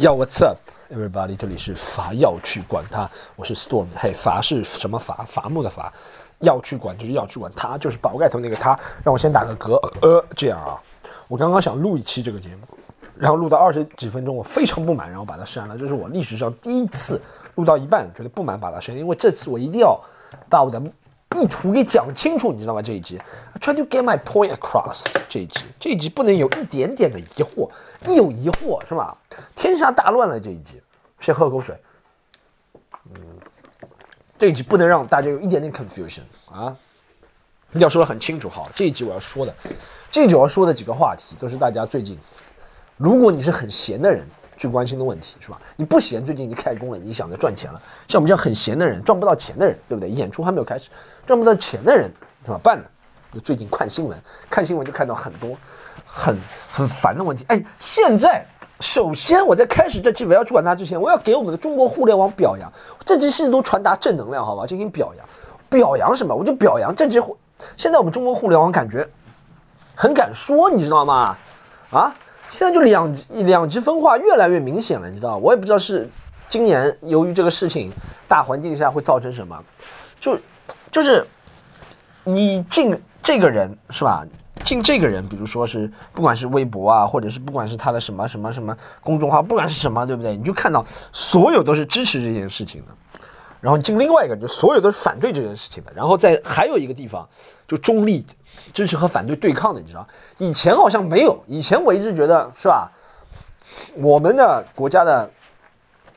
Yo, what's up, everybody？这里是伐要去管他，我是 Storm。嘿，伐是什么伐？伐木的伐，要去管就是要去管他，就是宝盖头那个他。让我先打个嗝，呃，这样啊。我刚刚想录一期这个节目，然后录到二十几分钟，我非常不满，然后把它删了。这是我历史上第一次录到一半觉得不满把它删，因为这次我一定要把我的意图给讲清楚，你知道吗？这一集，try to get my point across。这一集，这一集不能有一点点的疑惑，一有疑惑是吧？天下大乱了。这一集，先喝口水。嗯，这一集不能让大家有一点点 confusion 啊！要说的很清楚。好，这一集我要说的，这一集我要说的几个话题，都是大家最近，如果你是很闲的人，去关心的问题是吧？你不闲，最近你开工了，你想着赚钱了，像我们这样很闲的人，赚不到钱的人，对不对？演出还没有开始，赚不到钱的人怎么办呢？就最近看新闻，看新闻就看到很多很很烦的问题。哎，现在首先我在开始这期我要去管他之前，我要给我们的中国互联网表扬，这期试图传达正能量，好吧？进行表扬，表扬什么？我就表扬这期互。现在我们中国互联网感觉很敢说，你知道吗？啊？现在就两极两极分化越来越明显了，你知道我也不知道是今年由于这个事情大环境下会造成什么，就就是你进这个人是吧？进这个人，比如说是不管是微博啊，或者是不管是他的什么什么什么公众号，不管是什么，对不对？你就看到所有都是支持这件事情的，然后进另外一个，就所有都是反对这件事情的，然后在还有一个地方就中立。支持和反对对抗的，你知道？以前好像没有，以前我一直觉得是吧？我们的国家的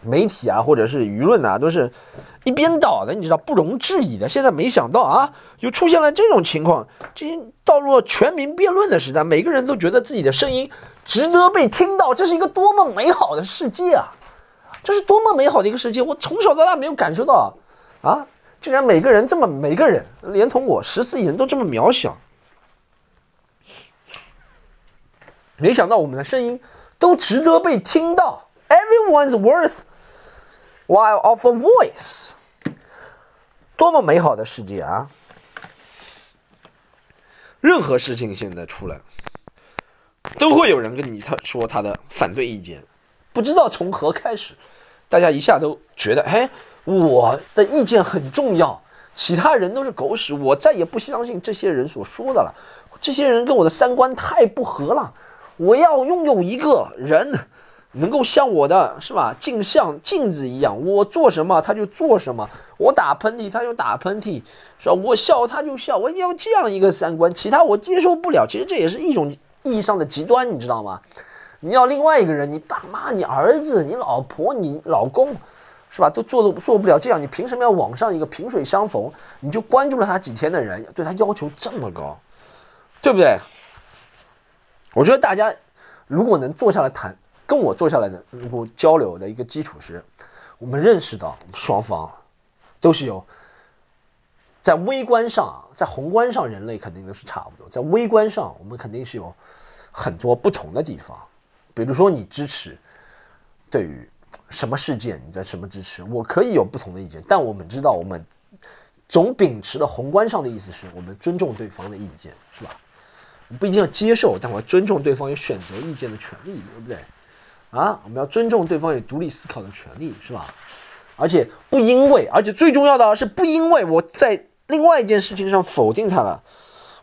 媒体啊，或者是舆论啊，都是一边倒的，你知道，不容置疑的。现在没想到啊，又出现了这种情况，进到了全民辩论的时代，每个人都觉得自己的声音值得被听到，这是一个多么美好的世界啊！这是多么美好的一个世界，我从小到大没有感受到啊！竟然每个人这么，每个人连同我十四亿人都这么渺小。没想到我们的声音都值得被听到，Everyone's worth while of a voice，多么美好的世界啊！任何事情现在出来，都会有人跟你说他的反对意见，不知道从何开始，大家一下都觉得，哎，我的意见很重要，其他人都是狗屎，我再也不相信这些人所说的了，这些人跟我的三观太不合了。我要拥有一个人，能够像我的是吧，镜像镜子一样，我做什么他就做什么，我打喷嚏他就打喷嚏，是吧？我笑他就笑，我要这样一个三观，其他我接受不了。其实这也是一种意义上的极端，你知道吗？你要另外一个人，你爸妈、你儿子、你老婆、你老公，是吧？都做都做不了这样，你凭什么要网上一个萍水相逢，你就关注了他几天的人，对他要求这么高，对不对？我觉得大家如果能坐下来谈，跟我坐下来的能够交流的一个基础是，我们认识到双方都是有在微观上，在宏观上人类肯定都是差不多，在微观上我们肯定是有很多不同的地方。比如说你支持对于什么事件，你在什么支持，我可以有不同的意见，但我们知道我们总秉持的宏观上的意思是我们尊重对方的意见，是吧？不一定要接受，但我要尊重对方有选择意见的权利，对不对？啊，我们要尊重对方有独立思考的权利，是吧？而且不因为，而且最重要的是不因为我在另外一件事情上否定他了，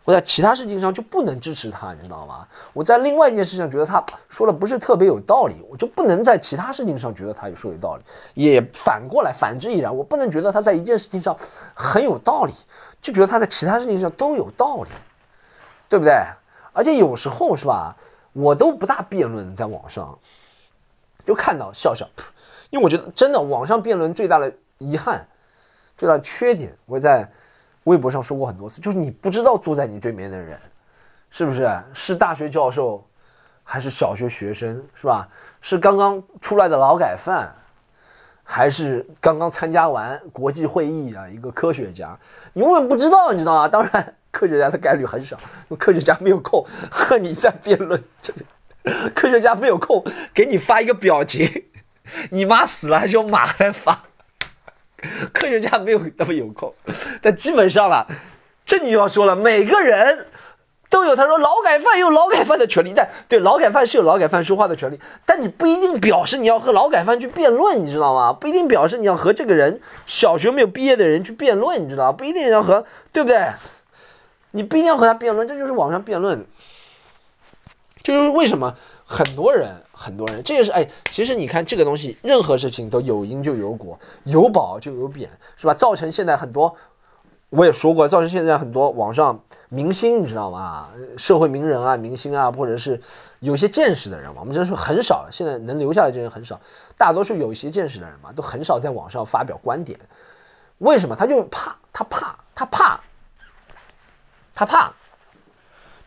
我在其他事情上就不能支持他，你知道吗？我在另外一件事情上觉得他说的不是特别有道理，我就不能在其他事情上觉得他有说有道理。也反过来，反之亦然，我不能觉得他在一件事情上很有道理，就觉得他在其他事情上都有道理，对不对？而且有时候是吧，我都不大辩论，在网上就看到笑笑，因为我觉得真的网上辩论最大的遗憾、最大的缺点，我在微博上说过很多次，就是你不知道坐在你对面的人是不是是大学教授，还是小学学生，是吧？是刚刚出来的劳改犯，还是刚刚参加完国际会议啊一个科学家，你永远不知道，你知道吗？当然。科学家的概率很少，科学家没有空和你在辩论，科学家没有空给你发一个表情，你妈死了还是用马来发，科学家没有 那么有空，但基本上了，这你要说了，每个人都有。他说劳改犯有劳改犯的权利，但对劳改犯是有劳改犯说话的权利，但你不一定表示你要和劳改犯去辩论，你知道吗？不一定表示你要和这个人小学没有毕业的人去辩论，你知道不一定要和，对不对？你不一定要和他辩论，这就是网上辩论。这就是为什么很多人，很多人，这也是哎，其实你看这个东西，任何事情都有因就有果，有褒就有贬，是吧？造成现在很多。我也说过，造成现在很多网上明星，你知道吗？社会名人啊、明星啊，或者是有些见识的人，我们真说很少了。现在能留下来的人很少，大多数有一些见识的人嘛，都很少在网上发表观点。为什么？他就怕，他怕，他怕，他怕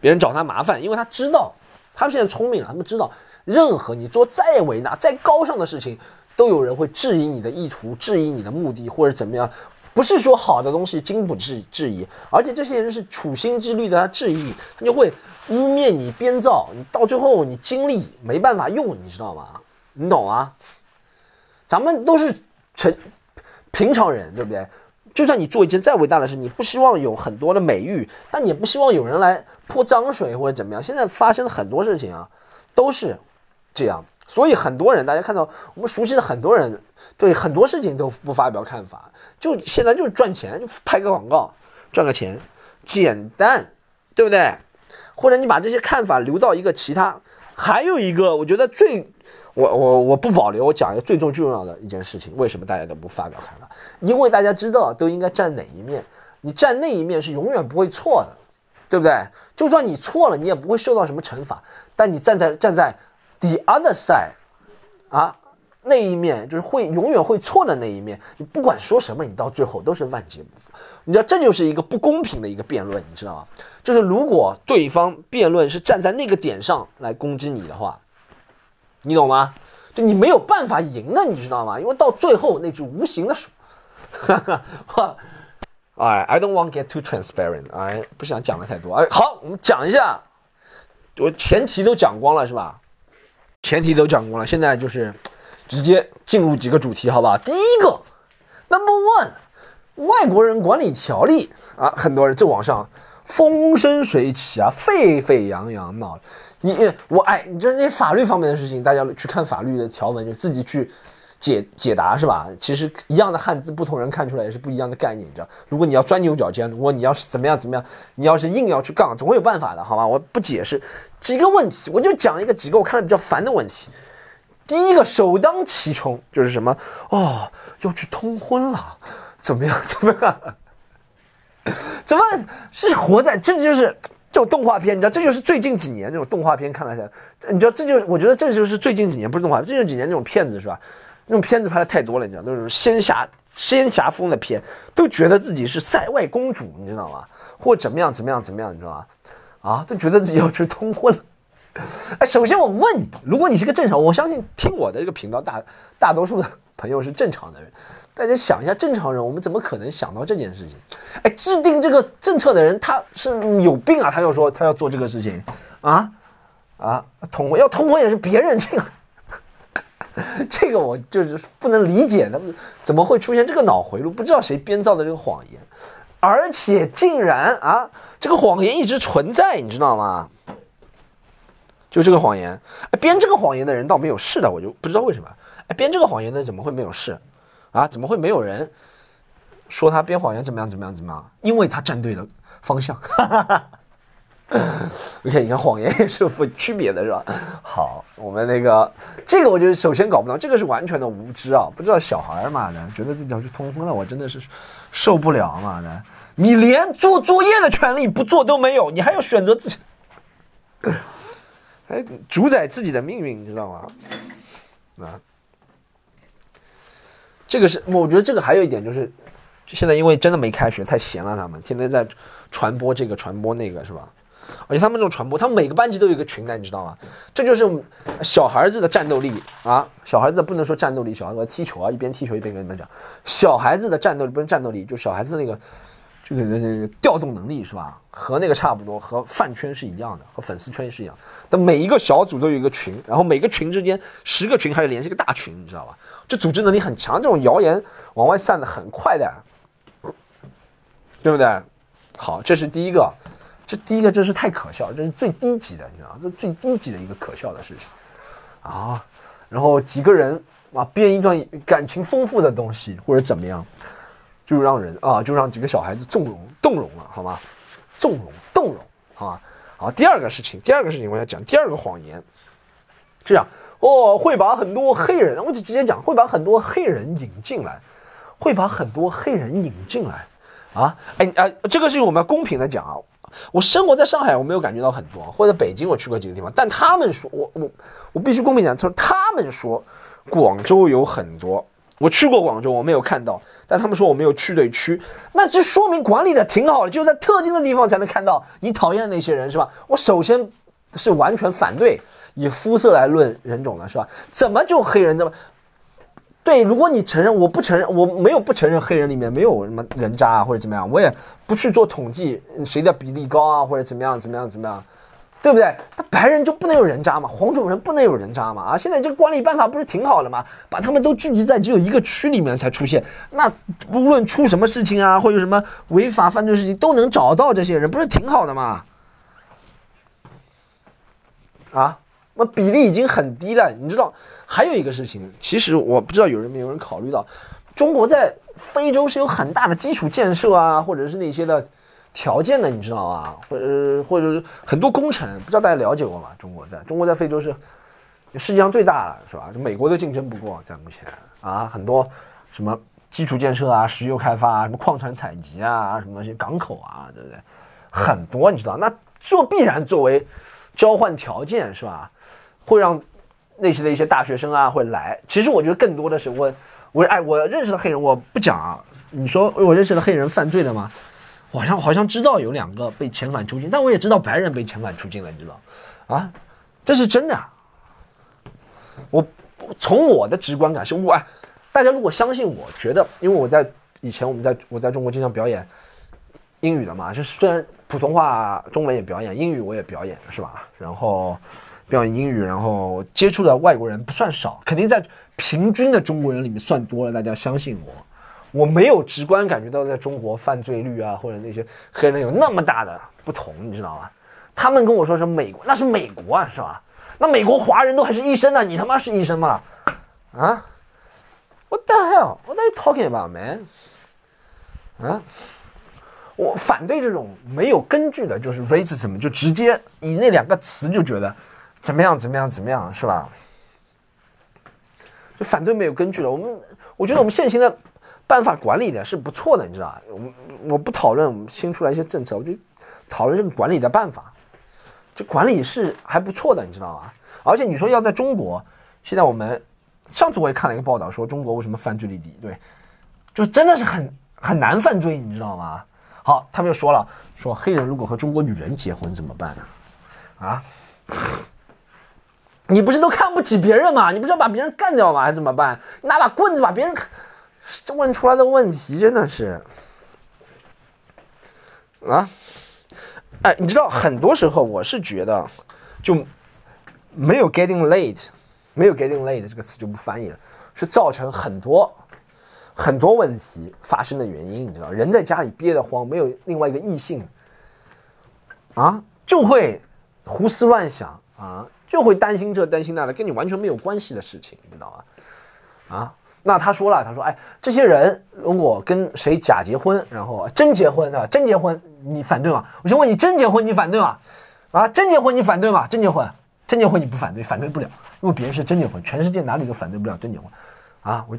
别人找他麻烦，因为他知道，他们现在聪明了，他们知道，任何你做再伟大、再高尚的事情，都有人会质疑你的意图，质疑你的目的，或者怎么样。不是说好的东西经不质质疑，而且这些人是处心积虑的他质疑，他就会污蔑你、编造你，到最后你精力没办法用，你知道吗？你懂啊？咱们都是成平常人，对不对？就算你做一件再伟大的事，你不希望有很多的美誉，但你也不希望有人来泼脏水或者怎么样。现在发生的很多事情啊，都是这样，所以很多人，大家看到我们熟悉的很多人，对很多事情都不发表看法。就现在就是赚钱，就拍个广告赚个钱，简单，对不对？或者你把这些看法留到一个其他，还有一个，我觉得最，我我我不保留，我讲一个最重最重要的一件事情，为什么大家都不发表看法？因为大家知道都应该站哪一面，你站那一面是永远不会错的，对不对？就算你错了，你也不会受到什么惩罚。但你站在站在 the other side，啊。那一面就是会永远会错的那一面，你不管说什么，你到最后都是万劫不复。你知道这就是一个不公平的一个辩论，你知道吗？就是如果对方辩论是站在那个点上来攻击你的话，你懂吗？就你没有办法赢的，你知道吗？因为到最后那只无形的手，哈哈。哎，I don't want get too transparent。哎，不想讲的太多。哎，好，我们讲一下，我前提都讲光了是吧？前提都讲光了，现在就是。直接进入几个主题，好不好？第一个，Number One，外国人管理条例啊，很多人在网上风生水起啊，沸沸扬扬闹。你我哎，你这那法律方面的事情，大家去看法律的条文，就自己去解解答是吧？其实一样的汉字，不同人看出来也是不一样的概念，你知道？如果你要钻牛角尖，如果你要是怎么样怎么样，你要是硬要去杠，总会有办法的，好吧？我不解释几个问题，我就讲一个几个我看的比较烦的问题。第一个首当其冲就是什么？哦，要去通婚了，怎么样？怎么样？怎么是活在？这就是这种动画片，你知道，这就是最近几年这种动画片看来的。你知道，这就是我觉得这就是最近几年不是动画，这近几年这种片子是吧？那种片子拍的太多了，你知道，都是仙侠仙侠风的片，都觉得自己是塞外公主，你知道吗？或怎么样怎么样怎么样，你知道吗？啊，都觉得自己要去通婚了。哎，首先我问你，如果你是个正常，我相信听我的这个频道大大多数的朋友是正常的人，大家想一下，正常人我们怎么可能想到这件事情？哎，制定这个政策的人他是有病啊！他要说他要做这个事情啊啊，通婚要通婚也是别人这个，这个我就是不能理解的，怎么会出现这个脑回路？不知道谁编造的这个谎言，而且竟然啊，这个谎言一直存在，你知道吗？就这个谎言，编这个谎言的人倒没有事的，我就不知道为什么，哎，编这个谎言的怎么会没有事，啊，怎么会没有人说他编谎言怎么样怎么样怎么样？因为他站对了方向。OK，你看谎言也是有区别的，是吧？好，我们那个这个，我就首先搞不懂，这个是完全的无知啊，不知道小孩嘛的，觉得自己要去通风了，我真的是受不了嘛的，你连做作业的权利不做都没有，你还要选择自己。还，主宰自己的命运，你知道吗？啊，这个是，我觉得这个还有一点就是，现在因为真的没开学，太闲了，他们天天在传播这个传播那个，是吧？而且他们这种传播，他们每个班级都有一个群的，你知道吗？这就是小孩子的战斗力啊！小孩子不能说战斗力，小孩子踢球啊，一边踢球一边跟你们讲，小孩子的战斗力不是战斗力，就小孩子那个。这个那个调动能力是吧？和那个差不多，和饭圈是一样的，和粉丝圈是一样。的每一个小组都有一个群，然后每个群之间十个群还要连一个大群，你知道吧？这组织能力很强，这种谣言往外散的很快的，对不对？好，这是第一个。这第一个，这是太可笑，这是最低级的，你知道吗？这最低级的一个可笑的事情啊。然后几个人啊编一段感情丰富的东西，或者怎么样，就让人啊，就让几个小孩子纵容动容了，好吗？纵容动容，好吧？好，第二个事情，第二个事情我要讲第二个谎言，这样哦，会把很多黑人，我就直接讲，会把很多黑人引进来，会把很多黑人引进来，啊，哎啊，这个事情我们要公平的讲啊。我生活在上海，我没有感觉到很多，或者北京我去过几个地方，但他们说，我我我必须公平讲，他说他们说广州有很多，我去过广州，我没有看到，但他们说我没有去对区，那这说明管理的挺好的，就在特定的地方才能看到你讨厌的那些人，是吧？我首先是完全反对以肤色来论人种的，是吧？怎么就黑人这么？对，如果你承认，我不承认，我没有不承认黑人里面没有什么人渣啊或者怎么样，我也不去做统计谁的比例高啊或者怎么样怎么样怎么样，对不对？他白人就不能有人渣吗？黄种人不能有人渣吗？啊，现在这个管理办法不是挺好的吗？把他们都聚集在只有一个区里面才出现，那无论出什么事情啊，或者什么违法犯罪事情，都能找到这些人，不是挺好的吗？啊？那比例已经很低了，你知道？还有一个事情，其实我不知道有人没有人考虑到，中国在非洲是有很大的基础建设啊，或者是那些的条件的，你知道吗？或者或者是很多工程，不知道大家了解过吗？中国在中国在非洲是世界上最大的，是吧？就美国都竞争不过，在目前啊，很多什么基础建设啊、石油开发啊、什么矿产采集啊、什么些港口啊，对不对？很多你知道？那做必然作为交换条件，是吧？会让那些的一些大学生啊会来。其实我觉得更多的是我，我哎，我认识的黑人我不讲啊。你说我认识的黑人犯罪的吗？好像好像知道有两个被遣返出境，但我也知道白人被遣返出境了，你知道？啊，这是真的。我从我的直观感受，我大家如果相信我，觉得因为我在以前我们在我在中国经常表演英语的嘛，就是虽然普通话、中文也表演，英语我也表演，是吧？然后。表演英语，然后接触的外国人不算少，肯定在平均的中国人里面算多了。大家相信我，我没有直观感觉到在中国犯罪率啊，或者那些黑人有那么大的不同，你知道吗？他们跟我说是美国，那是美国啊，是吧？那美国华人都还是医生呢，你他妈是医生吗？啊？What the hell? What are you talking about, man? 啊？我反对这种没有根据的，就是 racism，就直接以那两个词就觉得。怎么样？怎么样？怎么样？是吧？就反对没有根据的。我们我觉得我们现行的办法管理的是不错的，你知道？我我不讨论新出来一些政策，我就讨论这个管理的办法。这管理是还不错的，你知道吗？而且你说要在中国，现在我们上次我也看了一个报道，说中国为什么犯罪率低？对，就真的是很很难犯罪，你知道吗？好，他们又说了，说黑人如果和中国女人结婚怎么办呢？啊？你不是都看不起别人吗？你不是要把别人干掉吗？还怎么办？拿把棍子把别人？这问出来的问题真的是啊！哎，你知道，很多时候我是觉得就没有 getting late，没有 getting late 这个词就不翻译了，是造成很多很多问题发生的原因。你知道，人在家里憋得慌，没有另外一个异性啊，就会胡思乱想啊。就会担心这担心那的，跟你完全没有关系的事情，你知道吗？啊，那他说了，他说，哎，这些人如果跟谁假结婚，然后真结婚啊，真结婚，你反对吗？我先问你，真结婚你反对吗？啊，真结婚你反对吗？真结婚，真结婚你不反对，反对不了，因为别人是真结婚，全世界哪里都反对不了真结婚，啊，我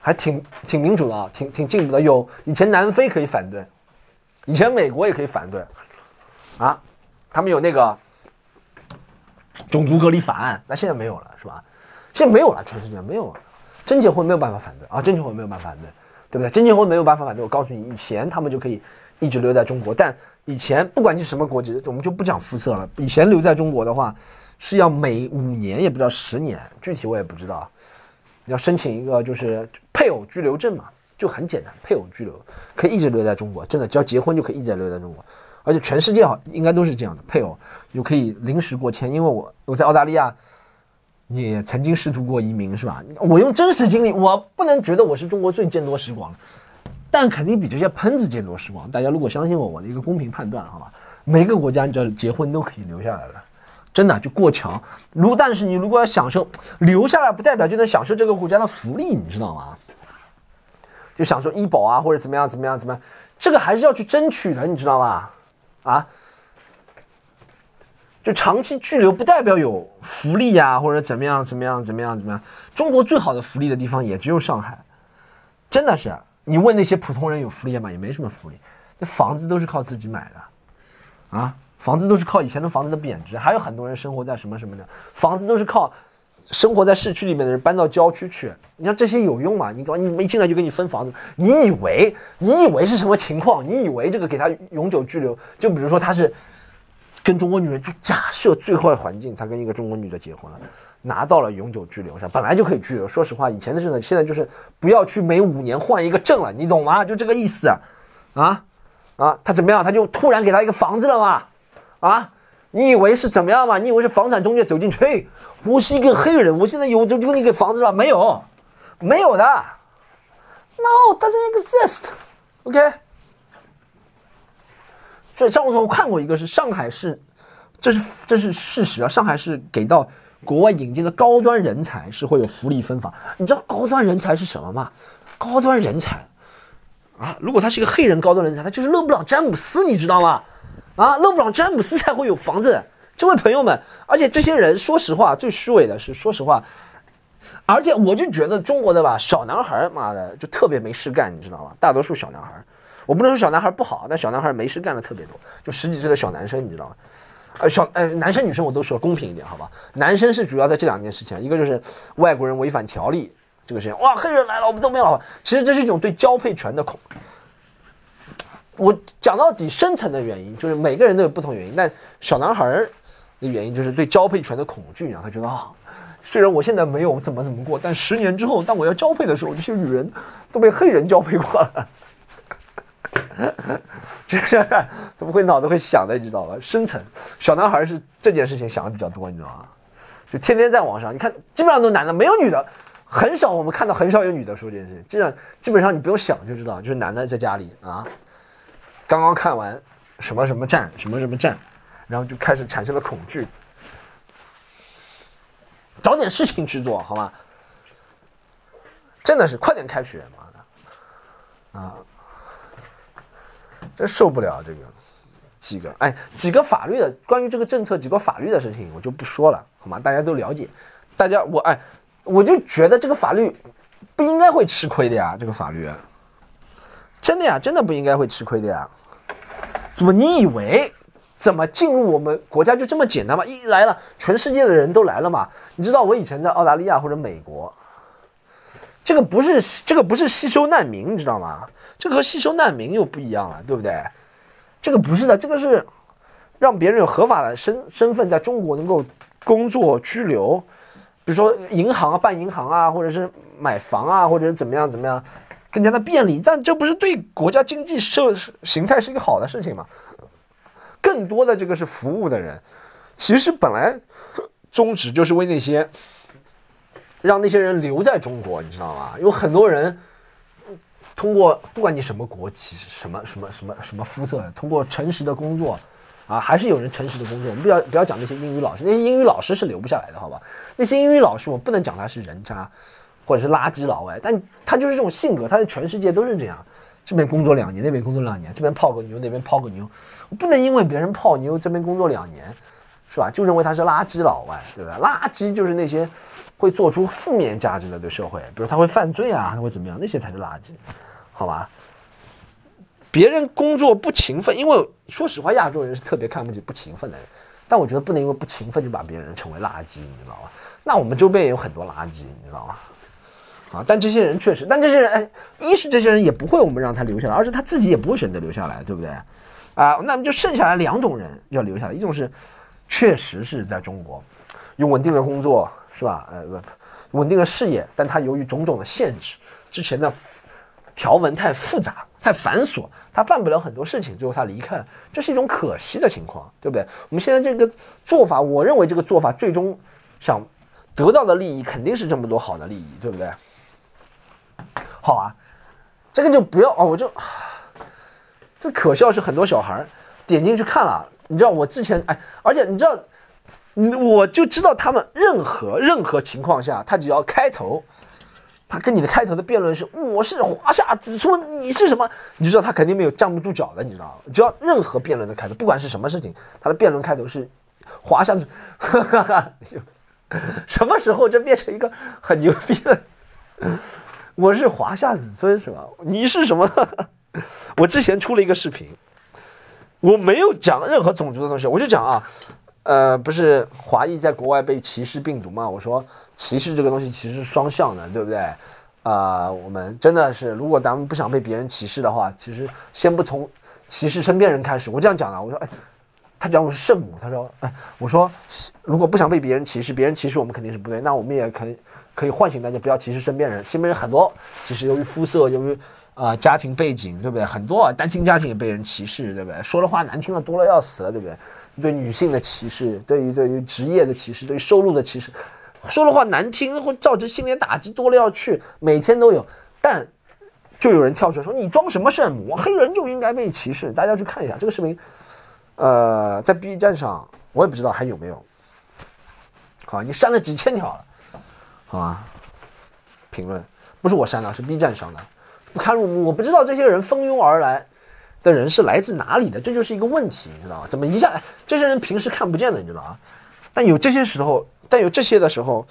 还挺挺民主的啊，挺挺进步的，有以前南非可以反对，以前美国也可以反对，啊，他们有那个。种族隔离法案，那现在没有了，是吧？现在没有了，全世界没有了。真结婚没有办法反对啊，真结婚没有办法反对，对不对？真结婚没有办法反对。我告诉你，以前他们就可以一直留在中国，但以前不管你什么国籍，我们就不讲肤色了。以前留在中国的话，是要每五年，也不知道十年，具体我也不知道，要申请一个就是配偶居留证嘛，就很简单，配偶居留可以一直留在中国，真的只要结婚就可以一直留在中国。而且全世界好应该都是这样的，配偶又可以临时过签。因为我我在澳大利亚也曾经试图过移民，是吧？我用真实经历，我不能觉得我是中国最见多识广，但肯定比这些喷子见多识广。大家如果相信我，我的一个公平判断，好吧？每个国家你只要结婚都可以留下来了，真的就过桥。如但是你如果要享受留下来，不代表就能享受这个国家的福利，你知道吗？就享受医保啊，或者怎么样怎么样怎么样，这个还是要去争取的，你知道吧？啊，就长期居留不代表有福利呀，或者怎么样怎么样怎么样怎么样。中国最好的福利的地方也只有上海，真的是。你问那些普通人有福利吗？也没什么福利，那房子都是靠自己买的，啊，房子都是靠以前的房子的贬值，还有很多人生活在什么什么的，房子都是靠。生活在市区里面的人搬到郊区去，你像这些有用吗？你搞你一进来就给你分房子，你以为你以为是什么情况？你以为这个给他永久居留？就比如说他是跟中国女人，就假设最坏环境，他跟一个中国女的结婚了，拿到了永久居留，是？本来就可以居留。说实话，以前的事呢，现在就是不要去每五年换一个证了，你懂吗？就这个意思啊啊！他怎么样？他就突然给他一个房子了吗？啊？你以为是怎么样嘛？你以为是房产中介走进去？嘿，我是一个黑人，我现在有就给你个房子了？没有，没有的。No，doesn't exist。OK。所以上次我看过一个是上海市，这是这是事实啊。上海市给到国外引进的高端人才是会有福利分房。你知道高端人才是什么吗？高端人才啊，如果他是一个黑人高端人才，他就是勒布朗詹姆斯，你知道吗？啊，勒布朗詹姆斯才会有房子，这位朋友们，而且这些人说实话，最虚伪的是说实话，而且我就觉得中国的吧，小男孩妈的就特别没事干，你知道吗？大多数小男孩，我不能说小男孩不好，但小男孩没事干的特别多，就十几岁的小男生，你知道吗？呃，小呃，男生女生我都说公平一点，好吧？男生是主要在这两件事情，一个就是外国人违反条例这个事情，哇，黑人来了，我们都没有。其实这是一种对交配权的恐。我讲到底，深层的原因就是每个人都有不同原因，但小男孩的原因就是对交配权的恐惧，然后他觉得啊，虽然我现在没有怎么怎么过，但十年之后，当我要交配的时候，这些女人都被黑人交配过了，就是怎么会脑子会想的，你知道吧？深层小男孩是这件事情想的比较多，你知道吗？就天天在网上，你看基本上都男的，没有女的，很少我们看到很少有女的说这件事情，基本上基本上你不用想就知道，就是男的在家里啊。刚刚看完什么什么战，什么什么战，然后就开始产生了恐惧，找点事情去做好吗？真的是快点开学，妈的，啊，真受不了这个几个哎几个法律的关于这个政策几个法律的事情我就不说了好吗？大家都了解，大家我哎我就觉得这个法律不应该会吃亏的呀，这个法律。真的呀，真的不应该会吃亏的呀！怎么你以为怎么进入我们国家就这么简单吗？一来了，全世界的人都来了嘛？你知道我以前在澳大利亚或者美国，这个不是这个不是吸收难民，你知道吗？这个和吸收难民又不一样了，对不对？这个不是的，这个是让别人有合法的身身份在中国能够工作居留，比如说银行啊，办银行啊，或者是买房啊，或者是怎么样怎么样。更加的便利，但这不是对国家经济社形态是一个好的事情吗？更多的这个是服务的人，其实本来宗旨就是为那些让那些人留在中国，你知道吗？有很多人通过不管你什么国籍、什么什么什么什么肤色，通过诚实的工作啊，还是有人诚实的工作。我们不要不要讲那些英语老师，那些英语老师是留不下来的，好吧？那些英语老师我不能讲他是人渣。或者是垃圾老外，但他就是这种性格，他在全世界都是这样。这边工作两年，那边工作两年，这边泡个妞，那边泡个妞。我不能因为别人泡妞，这边工作两年，是吧？就认为他是垃圾老外，对吧？垃圾就是那些会做出负面价值的对社会，比如他会犯罪啊，他会怎么样，那些才是垃圾，好吧？别人工作不勤奋，因为说实话，亚洲人是特别看不起不勤奋的人。但我觉得不能因为不勤奋就把别人称为垃圾，你知道吗？那我们周边也有很多垃圾，你知道吗？啊！但这些人确实，但这些人，哎，一是这些人也不会我们让他留下来，二是他自己也不会选择留下来，对不对？啊，那么就剩下来两种人要留下来，一种是确实是在中国有稳定的工作，是吧？呃，稳定的事业，但他由于种种的限制，之前的条文太复杂、太繁琐，他办不了很多事情，最后他离开了，这是一种可惜的情况，对不对？我们现在这个做法，我认为这个做法最终想得到的利益肯定是这么多好的利益，对不对？好啊，这个就不要哦，我就，这可笑是很多小孩点进去看了，你知道我之前哎，而且你知道，我就知道他们任何任何情况下，他只要开头，他跟你的开头的辩论是我是华夏子孙，你是什么，你知道他肯定没有站不住脚的，你知道吗？只要任何辩论的开头，不管是什么事情，他的辩论开头是华夏子，什么时候这变成一个很牛逼的？我是华夏子孙是吧？你是什么？我之前出了一个视频，我没有讲任何种族的东西，我就讲啊，呃，不是华裔在国外被歧视病毒嘛？我说歧视这个东西其实是双向的，对不对？啊，我们真的是，如果咱们不想被别人歧视的话，其实先不从歧视身边人开始。我这样讲的，我说，哎，他讲我是圣母，他说，哎，我说如果不想被别人歧视，别人歧视我们肯定是不对，那我们也可以。可以唤醒大家不要歧视身边人，身边人很多，其实由于肤色，由于啊家庭背景，对不对？很多单亲家庭也被人歧视，对不对？说的话难听的多了要死了，对不对？对女性的歧视，对于对于职业的歧视，对于收入的歧视，说的话难听会造成心理打击多了要去，每天都有。但就有人跳出来说你装什么圣母？黑人就应该被歧视？大家去看一下这个视频，呃，在 B 站上我也不知道还有没有，好，你删了几千条了。好吧，评论不是我删的，是 B 站上的，不堪入目。我不知道这些人蜂拥而来的人是来自哪里的，这就是一个问题，你知道吗？怎么一下这些人平时看不见的，你知道吗？但有这些时候，但有这些的时候，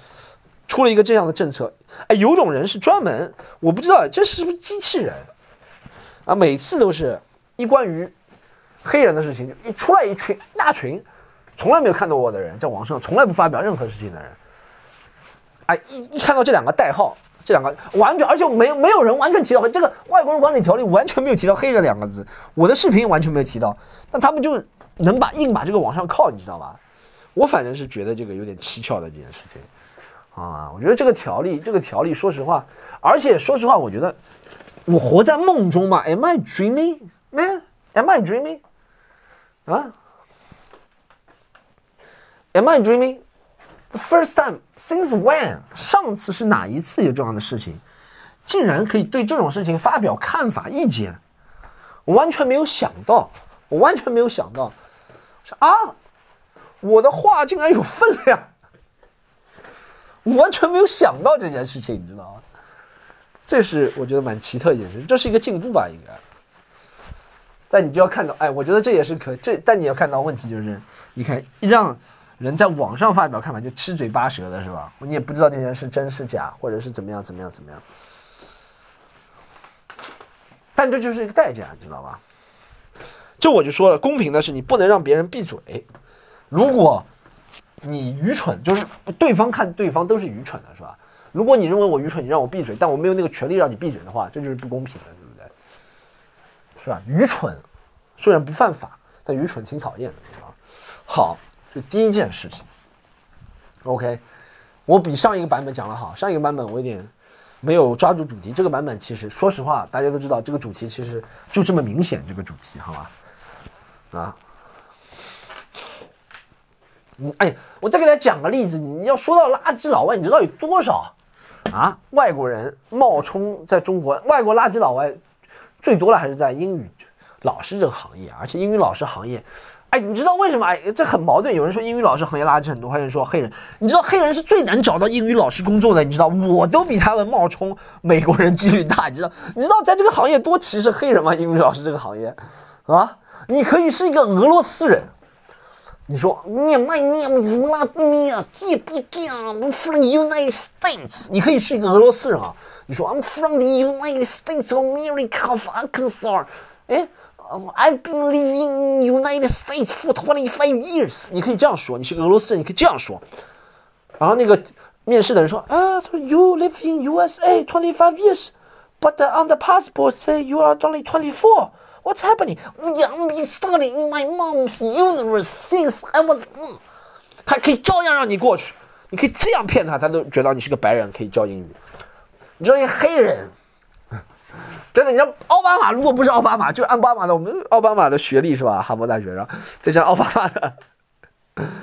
出了一个这样的政策，哎，有种人是专门，我不知道这是不是机器人啊？每次都是一关于黑人的事情，一出来一群一大群，从来没有看到我的人，在网上从来不发表任何事情的人。哎，一一看到这两个代号，这两个完全，而且没有没有人完全提到这个外国人管理条例，完全没有提到黑人两个字。我的视频完全没有提到，但他们就能把硬把这个往上靠，你知道吧？我反正是觉得这个有点蹊跷的这件事情啊。我觉得这个条例，这个条例，说实话，而且说实话，我觉得我活在梦中嘛？Am I dreaming, man? Am I dreaming? 啊？Am I dreaming? The first time since when？上次是哪一次有这样的事情？竟然可以对这种事情发表看法意见，我完全没有想到，我完全没有想到，说啊，我的话竟然有分量，我完全没有想到这件事情，你知道吗？这是我觉得蛮奇特一件事，这是一个进步吧，应该。但你就要看到，哎，我觉得这也是可这，但你要看到问题就是，你看让。人在网上发表看法就七嘴八舌的是吧？你也不知道那件事真是假，或者是怎么样怎么样怎么样。但这就是一个代价，你知道吧？这我就说了，公平的是你不能让别人闭嘴。如果你愚蠢，就是对方看对方都是愚蠢的，是吧？如果你认为我愚蠢，你让我闭嘴，但我没有那个权利让你闭嘴的话，这就是不公平的，对不对？是吧？愚蠢虽然不犯法，但愚蠢挺讨厌的，是吧？好。这第一件事情，OK，我比上一个版本讲的好。上一个版本我有点没有抓住主题。这个版本其实，说实话，大家都知道，这个主题其实就这么明显。这个主题，好吧？啊，你哎，我再给大家讲个例子。你要说到垃圾老外，你知道有多少啊？外国人冒充在中国，外国垃圾老外最多的还是在英语老师这个行业，而且英语老师行业。哎，你知道为什么？哎，这很矛盾。有人说英语老师行业垃圾很多，还有人说黑人。你知道黑人是最难找到英语老师工作的。你知道，我都比他们冒充美国人几率大。你知道，你知道在这个行业多歧视黑人吗？英语老师这个行业，啊，你可以是一个俄罗斯人。你说你 my name is Vladimir I'm from United States。你可以是一个俄罗斯人啊。你说 I'm from the United States of America Arkansas。哎。I've been living United States for twenty five years。你可以这样说，你是个俄罗斯人，你可以这样说。然后那个面试的人说：“啊，You live in USA twenty five years, but on the passport say you are only twenty four. What's happening? I've been studying in my mom's universe since I was born。”他可以照样让你过去，你可以这样骗他，他都觉得你是个白人，可以教英语。你说一黑人。 真的，你知道奥巴马如果不是奥巴马，就按奥巴马的我们奥巴马的学历是吧？哈佛大学，然后再加上奥巴马的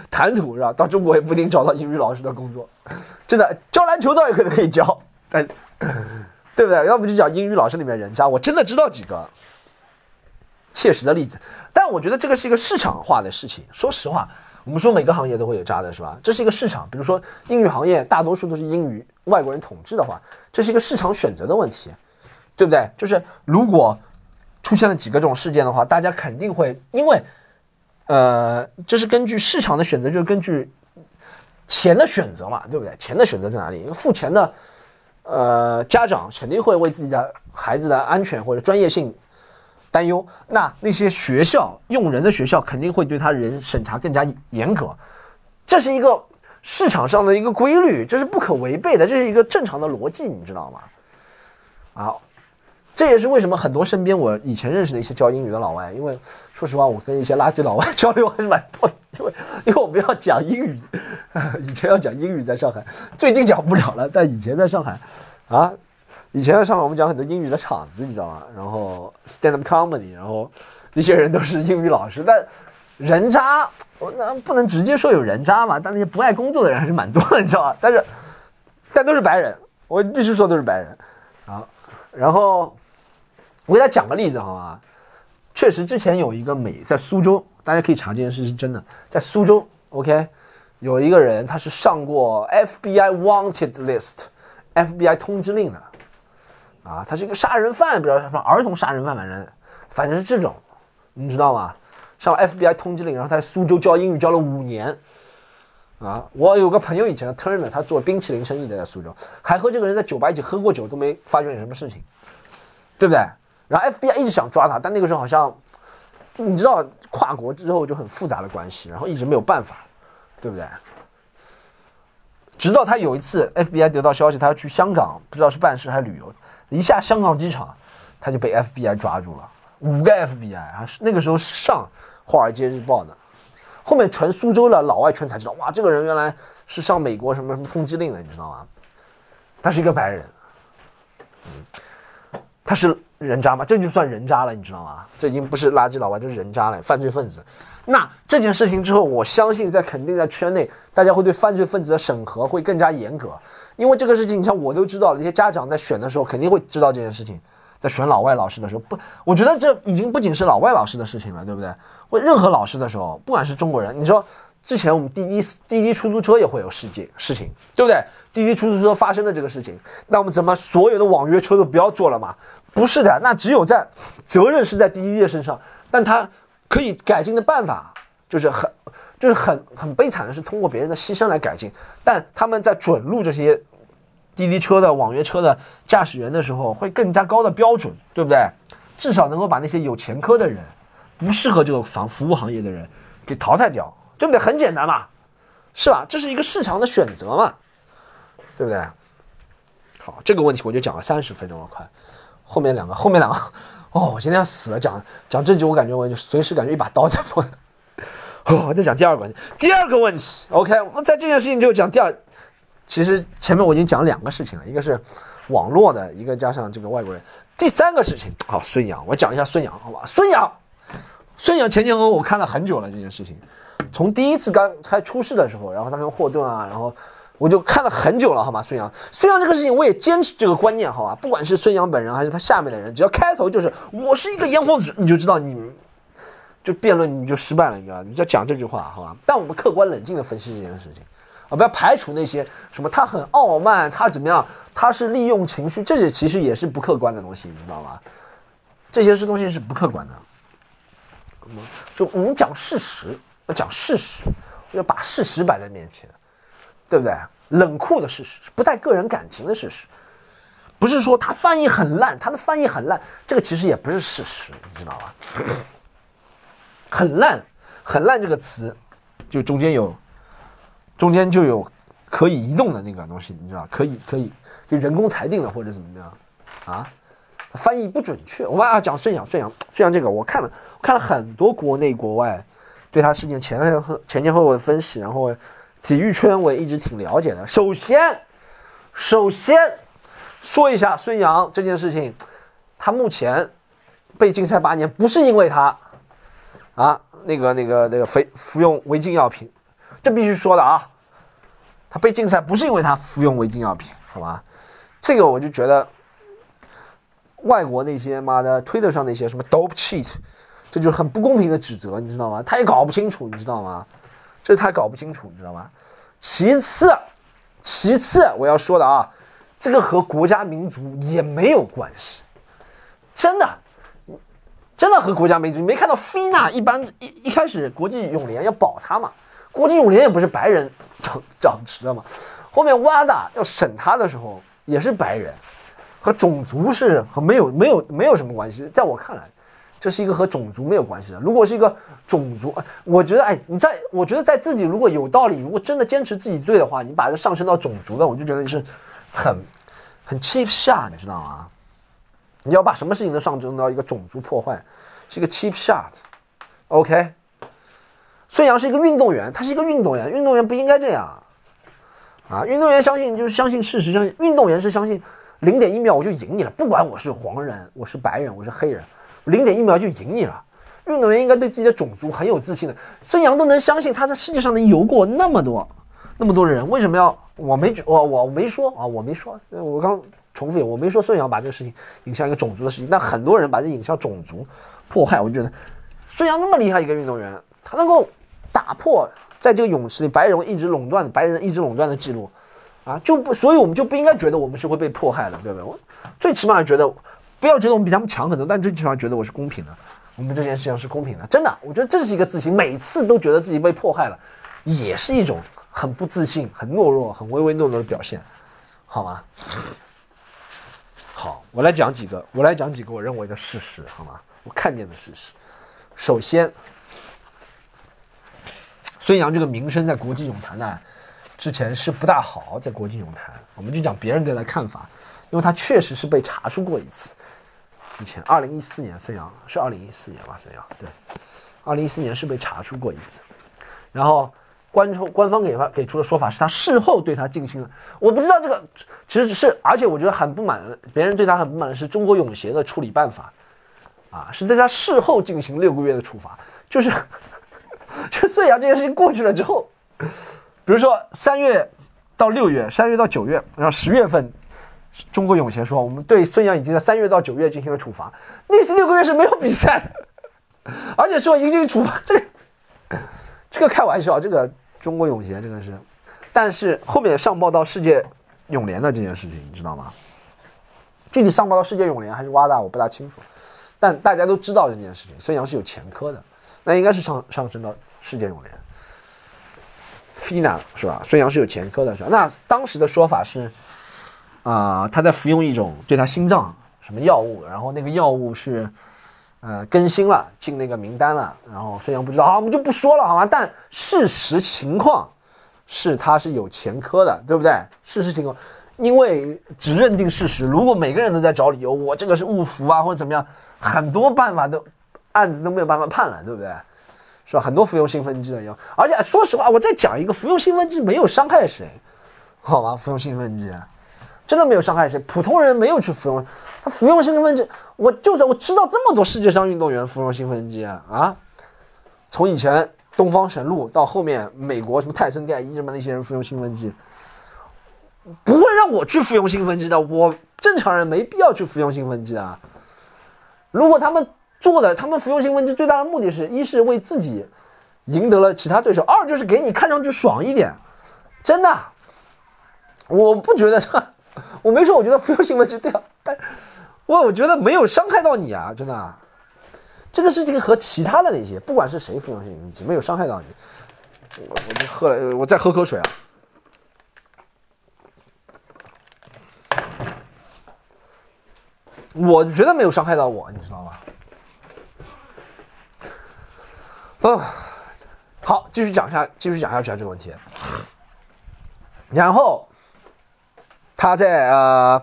谈吐是吧？到中国也不一定找到英语老师的工作。真的，教篮球倒也可能可以教，但对不对？要不就讲英语老师里面人渣，我真的知道几个。切实的例子。但我觉得这个是一个市场化的事情。说实话，我们说每个行业都会有渣的，是吧？这是一个市场。比如说英语行业，大多数都是英语外国人统治的话，这是一个市场选择的问题，对不对？就是如果出现了几个这种事件的话，大家肯定会因为，呃，这是根据市场的选择，就是根据钱的选择嘛，对不对？钱的选择在哪里？付钱的，呃，家长肯定会为自己的孩子的安全或者专业性。担忧，那那些学校用人的学校肯定会对他人审查更加严格，这是一个市场上的一个规律，这是不可违背的，这是一个正常的逻辑，你知道吗？好，这也是为什么很多身边我以前认识的一些教英语的老外，因为说实话，我跟一些垃圾老外 交流还是蛮多的，因为因为我们要讲英语，以前要讲英语在上海，最近讲不了了，但以前在上海，啊。以前在上海，我们讲很多英语的场子，你知道吗？然后 stand up comedy，然后那些人都是英语老师，但人渣，我那不能直接说有人渣嘛，但那些不爱工作的人还是蛮多的，你知道吧？但是，但都是白人，我必须说都是白人啊。然后我给大家讲个例子好吗？确实之前有一个美在苏州，大家可以查这件事是真的，在苏州，OK，有一个人他是上过 FBI wanted list，FBI 通知令的。啊，他是一个杀人犯，不知道什么儿童杀人犯，反正反正是这种，你知道吗？上 FBI 通缉令，然后他在苏州教英语教了五年。啊，我有个朋友以前 Turner，他做冰淇淋生意的，在苏州，还和这个人在酒吧一起喝过酒，都没发生什么事情，对不对？然后 FBI 一直想抓他，但那个时候好像，你知道跨国之后就很复杂的关系，然后一直没有办法，对不对？直到他有一次 FBI 得到消息，他要去香港，不知道是办事还是旅游。一下香港机场，他就被 FBI 抓住了，五个 FBI 啊，那个时候上《华尔街日报》的，后面全苏州的老外圈才知道，哇，这个人原来是上美国什么什么通缉令的，你知道吗？他是一个白人，他是人渣吗？这就算人渣了，你知道吗？这已经不是垃圾老外，这是人渣了，犯罪分子。那这件事情之后，我相信在肯定在圈内，大家会对犯罪分子的审核会更加严格。因为这个事情，你像我都知道，那些家长在选的时候肯定会知道这件事情，在选老外老师的时候，不，我觉得这已经不仅是老外老师的事情了，对不对？问任何老师的时候，不管是中国人，你说之前我们滴滴滴滴出租车也会有事件事情，对不对？滴滴出租车发生的这个事情，那我们怎么所有的网约车都不要做了嘛？不是的，那只有在责任是在滴滴的身上，但他可以改进的办法就是很。就是很很悲惨的是通过别人的牺牲来改进，但他们在准入这些滴滴车的网约车的驾驶员的时候，会更加高的标准，对不对？至少能够把那些有前科的人、不适合这个房服务行业的人给淘汰掉，对不对？很简单嘛，是吧？这是一个市场的选择嘛，对不对？好，这个问题我就讲了三十分钟了，快，后面两个，后面两个，哦，我今天要死了，讲讲这句，我感觉我就随时感觉一把刀在我。哦，我在讲第二个问题。第二个问题，OK，我在这件事情就讲第二。其实前面我已经讲两个事情了，一个是网络的，一个加上这个外国人。第三个事情，好，孙杨，我讲一下孙杨，好吧？孙杨，孙杨前前后后我看了很久了这件事情，从第一次刚开出事的时候，然后他跟霍顿啊，然后我就看了很久了，好吗？孙杨，孙杨这个事情我也坚持这个观念，好吧？不管是孙杨本人还是他下面的人，只要开头就是我是一个炎黄子，你就知道你。就辩论你就失败了，你知道？你要讲这句话，好吧？但我们客观冷静的分析这件事情，啊，不要排除那些什么他很傲慢，他怎么样？他是利用情绪，这些其实也是不客观的东西，你知道吗？这些是东西是不客观的。就我们讲事实，要讲事实，要把事实摆在面前，对不对？冷酷的事实，不带个人感情的事实，不是说他翻译很烂，他的翻译很烂，这个其实也不是事实，你知道吧？很烂，很烂这个词，就中间有，中间就有可以移动的那个东西，你知道可以可以就人工裁定的或者怎么样啊？翻译不准确。我们啊讲孙杨，孙杨，孙杨这个我看了，看了很多国内国外对他事件前前前后后的分析，然后体育圈我也一直挺了解的。首先，首先说一下孙杨这件事情，他目前被禁赛八年，不是因为他。啊，那个、那个、那个，非服用违禁药品，这必须说的啊。他被禁赛不是因为他服用违禁药品，好吧？这个我就觉得，外国那些妈的推特上那些什么 dope cheat，这就很不公平的指责，你知道吗？他也搞不清楚，你知道吗？这他搞不清楚，你知道吗？其次，其次我要说的啊，这个和国家民族也没有关系，真的，真的和国家民族。你没看到菲娜一般一一开始国际泳联要保他嘛？国际泳联也不是白人掌掌持的嘛？后面哇达要审他的时候也是白人，和种族是和没有没有没有什么关系，在我看来。这是一个和种族没有关系的。如果是一个种族，我觉得，哎，你在，我觉得在自己如果有道理，如果真的坚持自己对的话，你把这上升到种族的，我就觉得你是很很 cheap shot，你知道吗？你要把什么事情都上升到一个种族破坏，是一个 cheap shot。OK，孙杨是一个运动员，他是一个运动员，运动员不应该这样啊！运动员相信就是相信事实，相信运动员是相信零点一秒我就赢你了，不管我是黄人，我是白人，我是黑人。零点一秒就赢你了，运动员应该对自己的种族很有自信的。孙杨都能相信他在世界上能游过那么多那么多人，为什么要我没我我没说啊？我没说，我刚重复一遍，我没说孙杨把这个事情引向一个种族的事情，但很多人把这引向种族迫害。我觉得孙杨那么厉害一个运动员，他能够打破在这个泳池里白人一直垄断的白人一直垄断的记录啊，就不所以我们就不应该觉得我们是会被迫害的，对不对？我最起码觉得。不要觉得我们比他们强很多，但最起码觉得我是公平的，我们这件事情是公平的，真的，我觉得这是一个自信。每次都觉得自己被迫害了，也是一种很不自信、很懦弱、很唯唯诺诺的表现，好吗？好，我来讲几个，我来讲几个我认为的事实，好吗？我看见的事实。首先，孙杨这个名声在国际泳坛呢，之前是不大好，在国际泳坛，我们就讲别人对他看法，因为他确实是被查出过一次。之前，二零一四年，孙杨是二零一四年吧？孙杨对，二零一四年是被查出过一次，然后官出官方给发给出的说法是他事后对他进行了，我不知道这个其实是，而且我觉得很不满，别人对他很不满的是中国泳协的处理办法，啊，是对他事后进行六个月的处罚，就是 就孙杨这件事情过去了之后，比如说三月到六月，三月到九月，然后十月份。中国泳协说，我们对孙杨已经在三月到九月进行了处罚，那是六个月是没有比赛的，而且说已经进行处罚，这个这个开玩笑，这个中国泳协真的是，但是后面上报到世界泳联的这件事情，你知道吗？具体上报到世界泳联还是挖大，我不大清楚，但大家都知道这件事情，孙杨是有前科的，那应该是上上升到世界泳联，FINA 是吧？孙杨是有前科的，是吧？那当时的说法是。啊，他在服用一种对他心脏什么药物，然后那个药物是，呃，更新了，进那个名单了。然后孙杨不知道，好，我们就不说了，好吗？但事实情况是他是有前科的，对不对？事实情况，因为只认定事实，如果每个人都在找理由，我这个是误服啊，或者怎么样，很多办法都案子都没有办法判了，对不对？是吧？很多服用兴奋剂的药，而且说实话，我再讲一个，服用兴奋剂没有伤害谁，好吗？服用兴奋剂。真的没有伤害谁，普通人没有去服用，他服用兴奋剂，我就在我知道这么多世界上运动员服用兴奋剂啊啊，从以前东方神鹿到后面美国什么泰森盖伊什么那些人服用兴奋剂，不会让我去服用兴奋剂的，我正常人没必要去服用兴奋剂啊。如果他们做的，他们服用兴奋剂最大的目的是一是为自己赢得了其他对手，二就是给你看上去爽一点，真的，我不觉得他。我没说，我觉得服用兴奋剂对啊，但我我觉得没有伤害到你啊，真的。这个事情和其他的那些，不管是谁服用兴奋剂，没有伤害到你。我我就喝了，我再喝口水啊。我觉得没有伤害到我，你知道吗？嗯，好，继续讲下，继续讲下去这个问题。然后。他在呃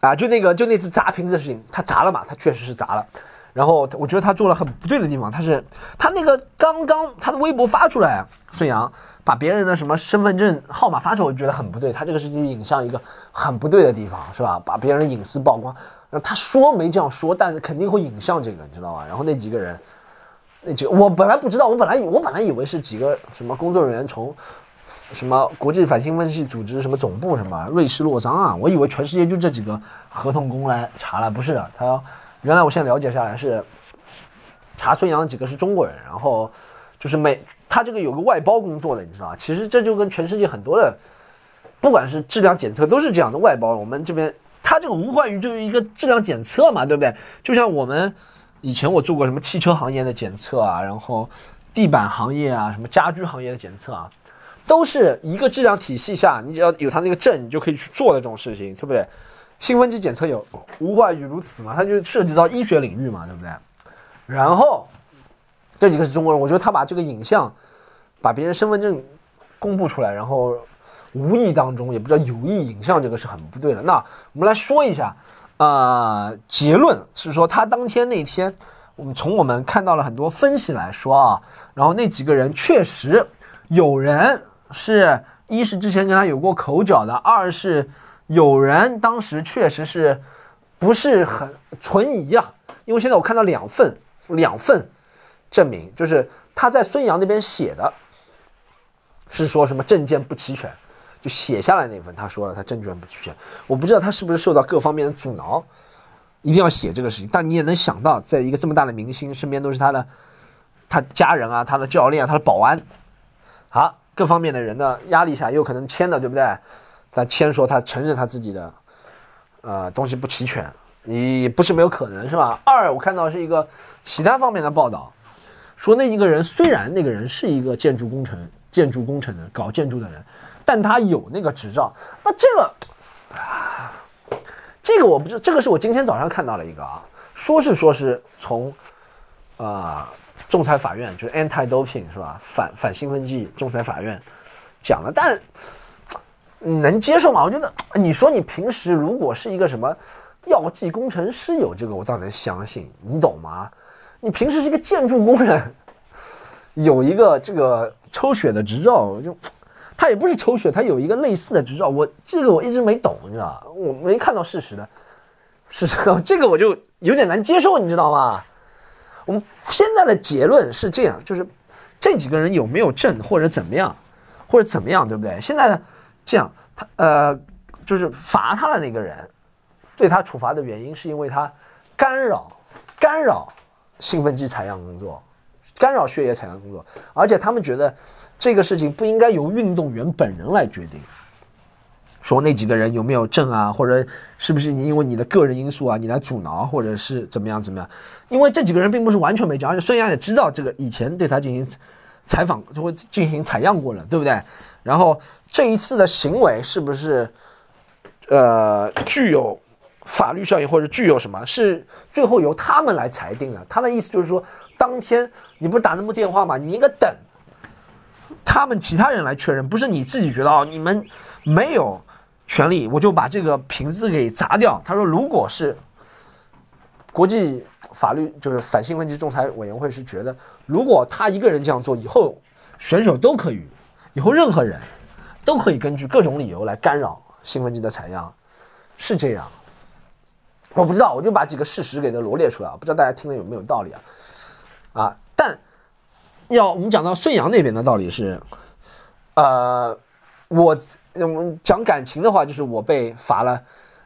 啊，就那个就那次砸瓶子的事情，他砸了嘛？他确实是砸了。然后我觉得他做了很不对的地方，他是他那个刚刚他的微博发出来，孙杨把别人的什么身份证号码发出来，我觉得很不对。他这个事情引向一个很不对的地方，是吧？把别人的隐私曝光。他说没这样说，但是肯定会引向这个，你知道吧？然后那几个人，那几个我本来不知道，我本来我本来以为是几个什么工作人员从。什么国际反兴奋剂组织什么总部什么瑞士洛桑啊？我以为全世界就这几个合同工来查了，不是的。他原来我现在了解下来是查孙杨几个是中国人，然后就是美他这个有个外包工作的，你知道？其实这就跟全世界很多的，不管是质量检测都是这样的外包。我们这边他这个无患于就是一个质量检测嘛，对不对？就像我们以前我做过什么汽车行业的检测啊，然后地板行业啊，什么家居行业的检测啊，都是一个质量体系下，你只要有他那个证，你就可以去做的这种事情，对不对？兴奋剂检测有无外于如此嘛？它就涉及到医学领域嘛，对不对？然后这几个是中国人，我觉得他把这个影像，把别人身份证公布出来，然后无意当中也不知道有意影像，这个是很不对的。那我们来说一下，啊，结论是说他当天那天，我们从我们看到了很多分析来说啊，然后那几个人确实有人是一是之前跟他有过口角的，二是有人当时确实是不是很存疑啊，因为现在我看到两份。两份证明，就是他在孙杨那边写的，是说什么证件不齐全，就写下来那份，他说了他证件不齐全。我不知道他是不是受到各方面的阻挠，一定要写这个事情。但你也能想到，在一个这么大的明星身边都是他的，他家人啊，他的教练，啊他的保安，好，各方面的人的压力下，也有可能签的，对不对？他签说他承认他自己的，呃，东西不齐全。你不是没有可能是吧？二，我看到是一个其他方面的报道，说那一个人虽然那个人是一个建筑工程、建筑工程的搞建筑的人，但他有那个执照。那这个，啊，这个我不知，这个是我今天早上看到了一个啊，说是说是从啊仲裁法院，就是 anti doping 是吧？反反兴奋剂仲裁法院讲了，但能接受吗？我觉得你说你平时如果是一个什么？药剂工程师有这个，我倒能相信，你懂吗？你平时是一个建筑工人，有一个这个抽血的执照，就他也不是抽血，他有一个类似的执照。我这个我一直没懂，你知道我没看到事实的，是这个我就有点难接受，你知道吗？我们现在的结论是这样，就是这几个人有没有证或者怎么样，或者怎么样，对不对？现在这样，他呃，就是罚他的那个人。对他处罚的原因是因为他干扰干扰兴奋剂采样工作，干扰血液采样工作，而且他们觉得这个事情不应该由运动员本人来决定。说那几个人有没有证啊，或者是不是你因为你的个人因素啊，你来阻挠，或者是怎么样怎么样？因为这几个人并不是完全没证，而且孙杨也知道这个以前对他进行采访就会进行采样过了，对不对？然后这一次的行为是不是呃具有？法律效应或者具有什么是最后由他们来裁定的？他的意思就是说，当天你不是打那么电话吗？你应该等他们其他人来确认，不是你自己觉得哦，你们没有权利，我就把这个瓶子给砸掉。他说，如果是国际法律就是反兴奋剂仲裁委员会是觉得，如果他一个人这样做，以后选手都可以，以后任何人都可以根据各种理由来干扰兴奋剂的采样，是这样。我不知道，我就把几个事实给它罗列出来，不知道大家听了有没有道理啊？啊，但要我们讲到孙杨那边的道理是，呃，我嗯讲感情的话，就是我被罚了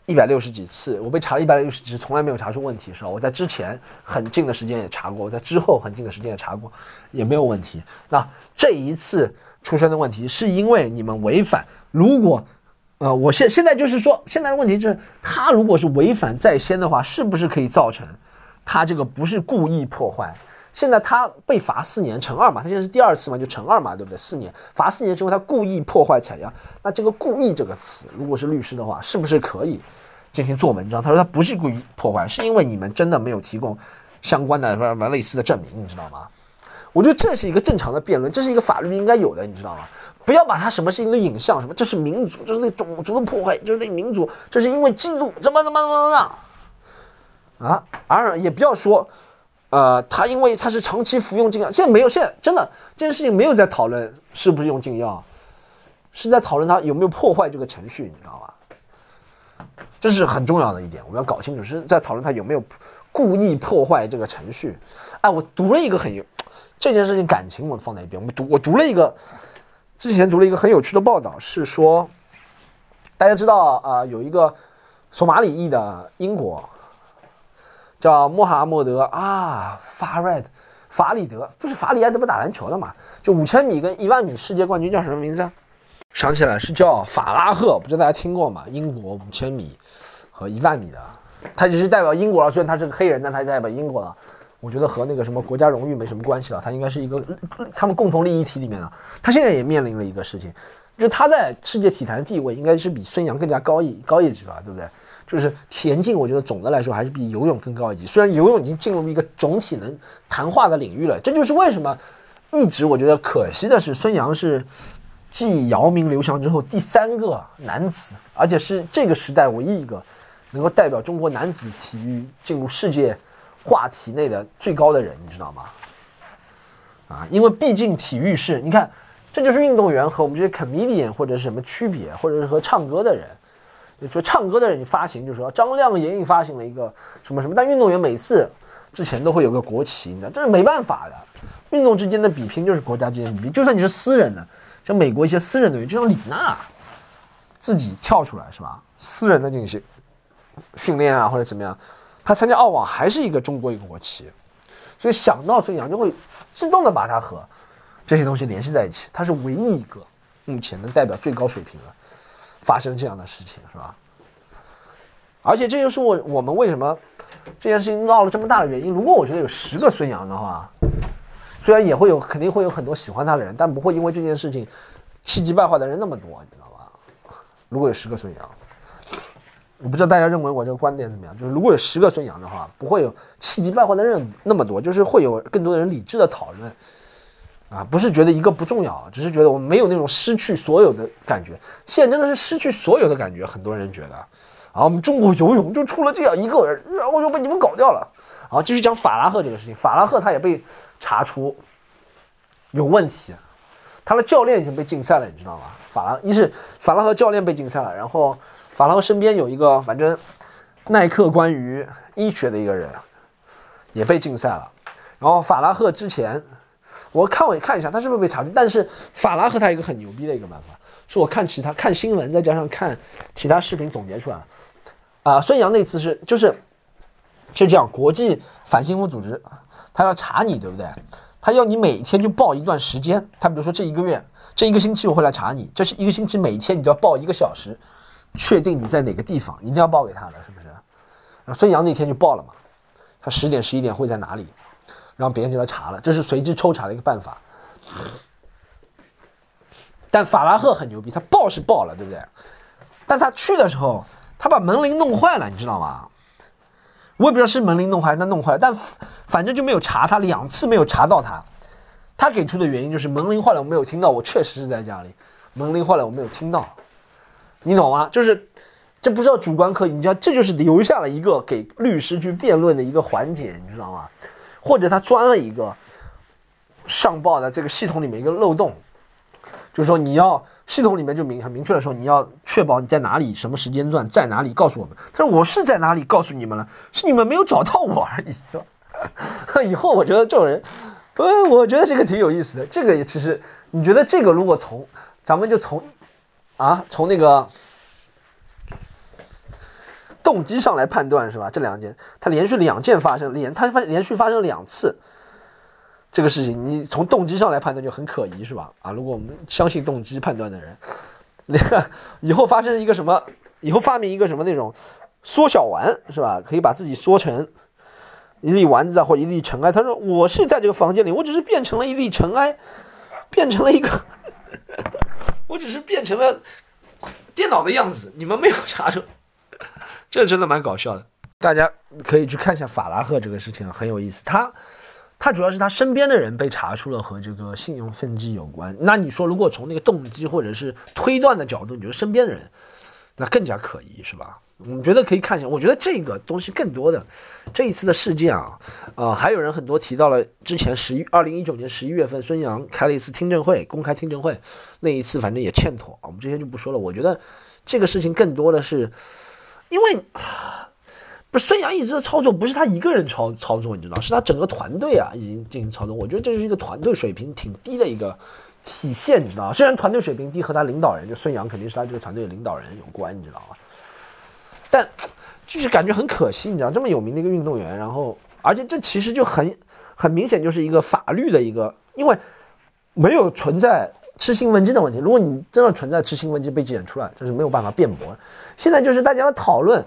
一百六十几次，我被查了一百六十几次，从来没有查出问题，是吧？我在之前很近的时间也查过，我在之后很近的时间也查过，也没有问题。那这一次出现的问题是因为你们违反，如果。呃，我现现在就是说，现在的问题就是，他如果是违反在先的话，是不是可以造成他这个不是故意破坏？现在他被罚四年乘二嘛，他现在是第二次嘛，就乘二嘛，对不对？四年罚四年之后，他故意破坏采样，那这个“故意”这个词，如果是律师的话，是不是可以进行做文章？他说他不是故意破坏，是因为你们真的没有提供相关的什么类似的证明，你知道吗？我觉得这是一个正常的辩论，这是一个法律应该有的，你知道吗？不要把它什么事情都影像什么，这是民族，这是对种族的破坏，这是对民族，这是因为嫉妒，怎么怎么怎么怎么啊？而也不要说，呃，他因为他是长期服用禁药，现在没有，现在真的这件事情没有在讨论是不是用禁药，是在讨论他有没有破坏这个程序，你知道吧？这是很重要的一点，我们要搞清楚是在讨论他有没有故意破坏这个程序。哎，我读了一个很有这件事情感情，我放在一边，我读我读了一个。之前读了一个很有趣的报道，是说，大家知道啊，有一个索马里裔的英国，叫穆罕默德啊法瑞德法里德，不是法里埃德不打篮球的嘛？就五千米跟一万米世界冠军叫什么名字？想起来是叫法拉赫，不知道大家听过吗？英国五千米和一万米的，他只是代表英国了。虽然他是个黑人，但他代表英国了。我觉得和那个什么国家荣誉没什么关系了，他应该是一个他们共同利益体里面的。他现在也面临了一个事情，就是他在世界体坛的地位应该是比孙杨更加高一高一级吧，对不对？就是田径，我觉得总的来说还是比游泳更高一级。虽然游泳已经进入一个总体能谈话的领域了，这就是为什么一直我觉得可惜的是孙杨是。继姚明、刘翔之后，第三个男子，而且是这个时代唯一一个能够代表中国男子体育进入世界话题内的最高的人，你知道吗？啊，因为毕竟体育是，你看，这就是运动员和我们这些 comedian 或者是什么区别，或者是和唱歌的人，就说唱歌的人你发行，就是说张亮眼影发行了一个什么什么，但运动员每次之前都会有个国旗，你知道，这是没办法的，运动之间的比拼就是国家之间的比拼，就算你是私人的。像美国一些私人队员，就像李娜，自己跳出来是吧？私人的进行训练啊，或者怎么样，他参加澳网还是一个中国一个国旗，所以想到孙杨就会自动的把他和这些东西联系在一起。他是唯一一个目前能代表最高水平的发生这样的事情，是吧？而且这就是我我们为什么这件事情闹了这么大的原因。如果我觉得有十个孙杨的话。虽然也会有，肯定会有很多喜欢他的人，但不会因为这件事情气急败坏的人那么多，你知道吧？如果有十个孙杨，我不知道大家认为我这个观点怎么样？就是如果有十个孙杨的话，不会有气急败坏的人那么多，就是会有更多的人理智的讨论，啊，不是觉得一个不重要，只是觉得我们没有那种失去所有的感觉。现在真的是失去所有的感觉，很多人觉得，啊，我们中国游泳就出了这样一个人，然后就被你们搞掉了。然后继续讲法拉赫这个事情，法拉赫他也被。查出有问题，他的教练已经被禁赛了，你知道吗？法拉一是法拉赫教练被禁赛了，然后法拉赫身边有一个反正耐克关于医学的一个人也被禁赛了。然后法拉赫之前我看我看一下他是不是被查，但是法拉和他一个很牛逼的一个办法，是我看其他看新闻再加上看其他视频总结出来啊，孙杨那次是就是是这样，国际反幸福组织。他要查你，对不对？他要你每天就报一段时间。他比如说这一个月、这一个星期我会来查你，这是一个星期每天你都要报一个小时，确定你在哪个地方，一定要报给他的，是不是？然后孙杨那天就报了嘛，他十点、十一点会在哪里，然后别人就来查了，这是随机抽查的一个办法。但法拉赫很牛逼，他报是报了，对不对？但他去的时候，他把门铃弄坏了，你知道吗？我也不知道是门铃弄坏还是他弄坏了，但反正就没有查他两次没有查到他，他给出的原因就是门铃坏了我没有听到，我确实是在家里，门铃坏了我没有听到，你懂吗？就是这不是要主观可疑，你知道这就是留下了一个给律师去辩论的一个环节，你知道吗？或者他钻了一个上报的这个系统里面一个漏洞，就是说你要。系统里面就明很明确的说，你要确保你在哪里，什么时间段在哪里，告诉我们。他说我是在哪里告诉你们了，是你们没有找到我而已。以后我觉得这种人，呃，我觉得这个挺有意思的。这个也其实，你觉得这个如果从咱们就从啊从那个动机上来判断是吧？这两件，他连续两件发生，连他发连续发生两次。这个事情，你从动机上来判断就很可疑，是吧？啊，如果我们相信动机判断的人，以后发生一个什么，以后发明一个什么那种缩小丸，是吧？可以把自己缩成一粒丸子啊，或一粒尘埃。他说：“我是在这个房间里，我只是变成了一粒尘埃，变成了一个，我只是变成了电脑的样子，你们没有查出。”这真的蛮搞笑的，大家可以去看一下法拉赫这个事情，很有意思。他。他主要是他身边的人被查出了和这个信用分期有关。那你说，如果从那个动机或者是推断的角度，你觉得身边的人那更加可疑，是吧？我们觉得可以看一下。我觉得这个东西更多的这一次的事件啊，啊，还有人很多提到了之前十一二零一九年十一月份孙杨开了一次听证会，公开听证会那一次反正也欠妥，我们这些就不说了。我觉得这个事情更多的是因为。不孙杨一直的操作，不是他一个人操操作，你知道，是他整个团队啊，已经进行操作。我觉得这是一个团队水平挺低的一个体现，你知道虽然团队水平低和他领导人，就孙杨肯定是他这个团队的领导人有关，你知道吗？但 就是感觉很可惜，你知道，这么有名的一个运动员，然后而且这其实就很很明显就是一个法律的一个，因为没有存在吃兴奋剂的问题。如果你真的存在吃兴奋剂被检出来，这是没有办法辩驳。现在就是大家的讨论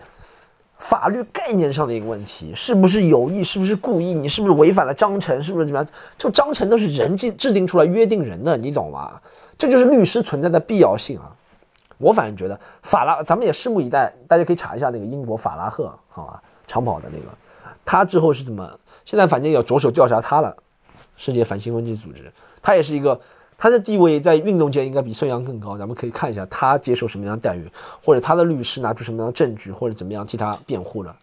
法律概念上的一个问题，是不是有意，是不是故意，你是不是违反了章程，是不是怎么样？就章程都是人制制定出来约定人的，你懂吗？这就是律师存在的必要性啊。我反正觉得法拉，咱们也拭目以待。大家可以查一下那个英国法拉赫，好吧，长跑的那个，他之后是怎么？现在反正要着手调查他了。世界反兴奋剂组织，他也是一个，他的地位在运动界应该比孙杨更高。咱们可以看一下他接受什么样的待遇，或者他的律师拿出什么样的证据，或者怎么样替他辩护了。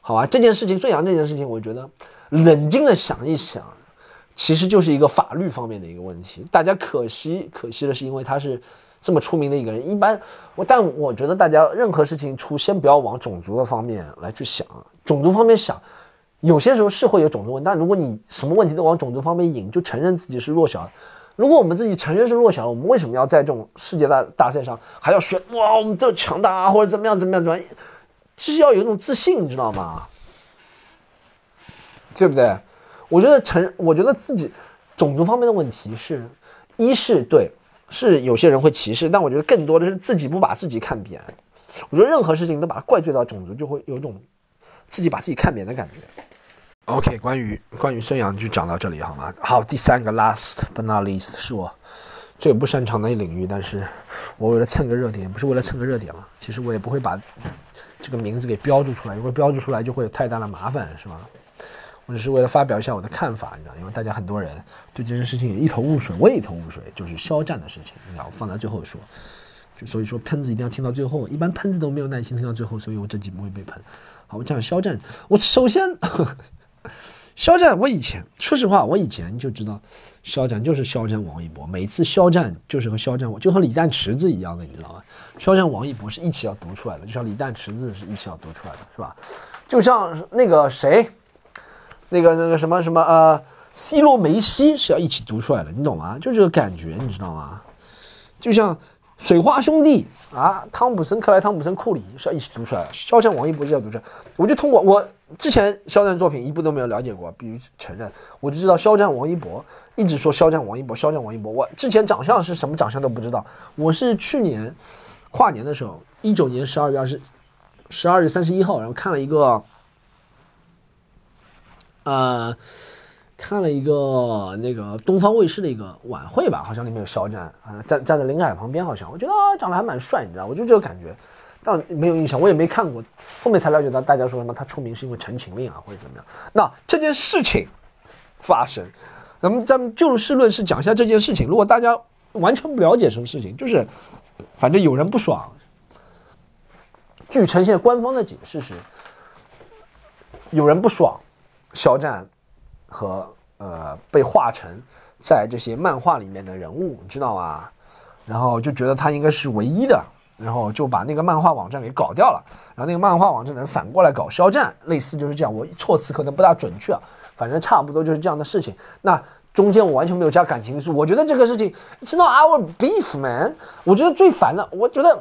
好吧，这件事情，孙杨这件事情，我觉得冷静的想一想，其实就是一个法律方面的一个问题。大家可惜，可惜的是，因为他是。这么出名的一个人，一般我，但我觉得大家任何事情出，先不要往种族的方面来去想，种族方面想，有些时候是会有种族问题，但如果你什么问题都往种族方面引，就承认自己是弱小。如果我们自己承认是弱小，我们为什么要在这种世界大大赛上还要选哇，我们这么强大啊，或者怎么样怎么样怎么样？其实要有一种自信，你知道吗？对不对？我觉得承，我觉得自己种族方面的问题是，一是对。是有些人会歧视，但我觉得更多的是自己不把自己看扁。我觉得任何事情都把它怪罪到种族，就会有种自己把自己看扁的感觉。OK，关于关于孙杨就讲到这里好吗？好，第三个 last but not least 是我最不擅长的领域，但是我为了蹭个热点，不是为了蹭个热点嘛？其实我也不会把这个名字给标注出来，如果标注出来就会有太大的麻烦，是吧？我只是为了发表一下我的看法，你知道，因为大家很多人对这件事情也一头雾水，我也一头雾水，就是肖战的事情，你知道，放在最后说，就所以说喷子一定要听到最后，一般喷子都没有耐心听到最后，所以我这集不会被喷。好，我讲肖战，我首先，肖战，我以前说实话，我以前就知道肖战就是肖战王一博，每次肖战就是和肖战，我就和李诞池子一样的，你知道吗？肖战王一博是一起要读出来的，就像李诞池子是一起要读出来的，是吧？就像那个谁。那个那个什么什么呃，C 罗梅西是要一起读出来的，你懂吗？就这个感觉，你知道吗？就像水花兄弟啊，汤普森、克莱、汤普森、库里是要一起读出来的，肖战、王一博是要读出来。我就通过我之前肖战作品一部都没有了解过，必须承认，我就知道肖战、王一博，一直说肖战、王一博、肖战、王一博。我之前长相是什么长相都不知道，我是去年跨年的时候，一九年十二月二十，十二月三十一号，然后看了一个。呃，看了一个那个东方卫视的一个晚会吧，好像里面有肖战啊，站站在林海旁边，好像我觉得，长得还蛮帅，你知道，我就这个感觉，但没有印象，我也没看过，后面才了解到大家说什么他出名是因为陈情令啊或者怎么样。那这件事情发生，咱们咱们就事论事讲一下这件事情。如果大家完全不了解什么事情，就是反正有人不爽，据呈现官方的解释是，有人不爽。肖战和呃被画成在这些漫画里面的人物，你知道吗？然后就觉得他应该是唯一的，然后就把那个漫画网站给搞掉了。然后那个漫画网站能反过来搞肖战，类似就是这样。我措辞可能不大准确，反正差不多就是这样的事情。那中间我完全没有加感情因素。我觉得这个事情，It's not our beef, man。我觉得最烦的，我觉得。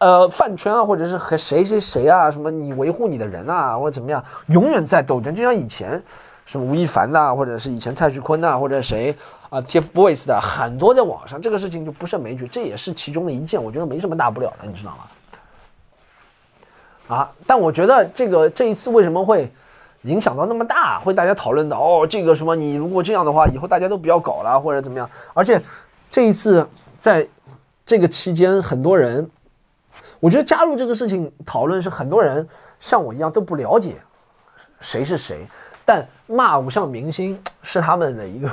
呃，饭圈啊，或者是和谁谁谁啊，什么你维护你的人啊，或者怎么样，永远在斗争。就像以前，什么吴亦凡呐，或者是以前蔡徐坤呐，或者谁啊，TFBOYS 的很多在网上，这个事情就不胜枚举。这也是其中的一件，我觉得没什么大不了的，你知道吗？啊，但我觉得这个这一次为什么会影响到那么大，会大家讨论的哦，这个什么你如果这样的话，以后大家都不要搞了，或者怎么样？而且这一次在这个期间，很多人。我觉得加入这个事情讨论是很多人像我一样都不了解谁是谁，但骂偶像明星 是他们的一个，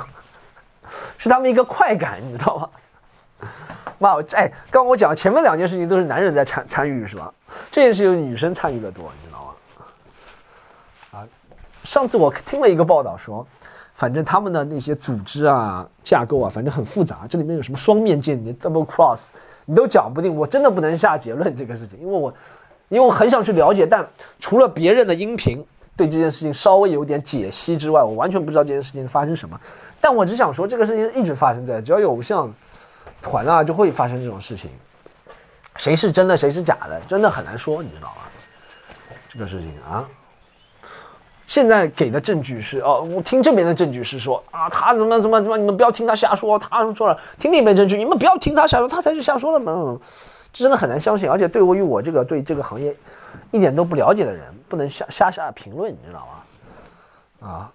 是他们一个快感，你知道吗？骂哎，刚我讲前面两件事情都是男人在参参与是吧？这件事情女生参与的多，你知道吗？啊，上次我听了一个报道说，反正他们的那些组织啊、架构啊，反正很复杂，这里面有什么双面间谍 （double cross）。你都讲不定，我真的不能下结论这个事情，因为我，因为我很想去了解，但除了别人的音频对这件事情稍微有点解析之外，我完全不知道这件事情发生什么。但我只想说，这个事情一直发生在，只要有偶像团啊，就会发生这种事情。谁是真的，谁是假的，真的很难说，你知道吗？这个事情啊。现在给的证据是哦，我听这边的证据是说啊，他怎么怎么怎么，你们不要听他瞎说，他说错了。听那边证据，你们不要听他瞎说，他才是瞎说的嘛。真的很难相信，而且对于我这个对这个行业一点都不了解的人，不能瞎瞎瞎评论，你知道吗？啊，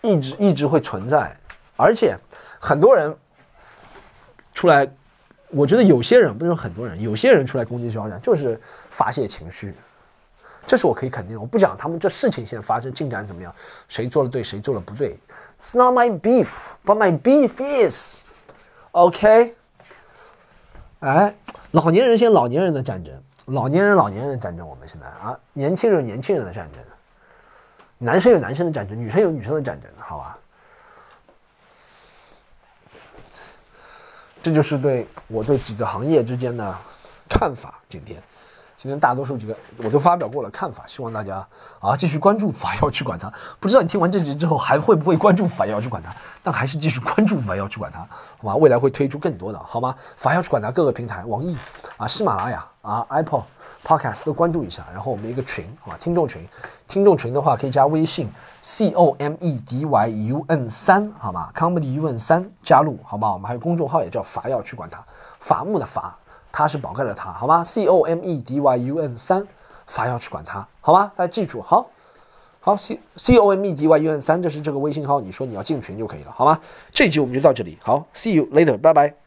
一直一直会存在，而且很多人出来，我觉得有些人不是说很多人，有些人出来攻击肖战，就是发泄情绪。这是我可以肯定，我不讲他们这事情现在发生进展怎么样，谁做的对，谁做的不对。It's not my beef, but my beef is, OK。哎，老年人先老年人的战争，老年人老年人的战争，我们现在啊，年轻人年轻人的战争，男生有男生的战争，女生有女生的战争，好吧？这就是对我对几个行业之间的看法，今天。今天大多数几个我都发表过了看法，希望大家啊继续关注法药去管它。不知道你听完这集之后还会不会关注法药去管它？但还是继续关注法药去管它，好吧？未来会推出更多的，好吗？法药去管它各个平台，网易啊、喜马拉雅啊、Apple Podcast 都关注一下。然后我们一个群，好吧？听众群，听众群的话可以加微信 c o m e d y u n 三，好吧？comedy u n 三加入，好吧？我们还有公众号也叫法药去管它，伐木的伐。他是宝盖的他，好吗？C O M E D Y U N 三，发要去管他，好吗？大家记住，好，好 C C O M E D Y U N 三，这是这个微信号，你说你要进群就可以了，好吗？这一集我们就到这里，好，See you later，拜拜。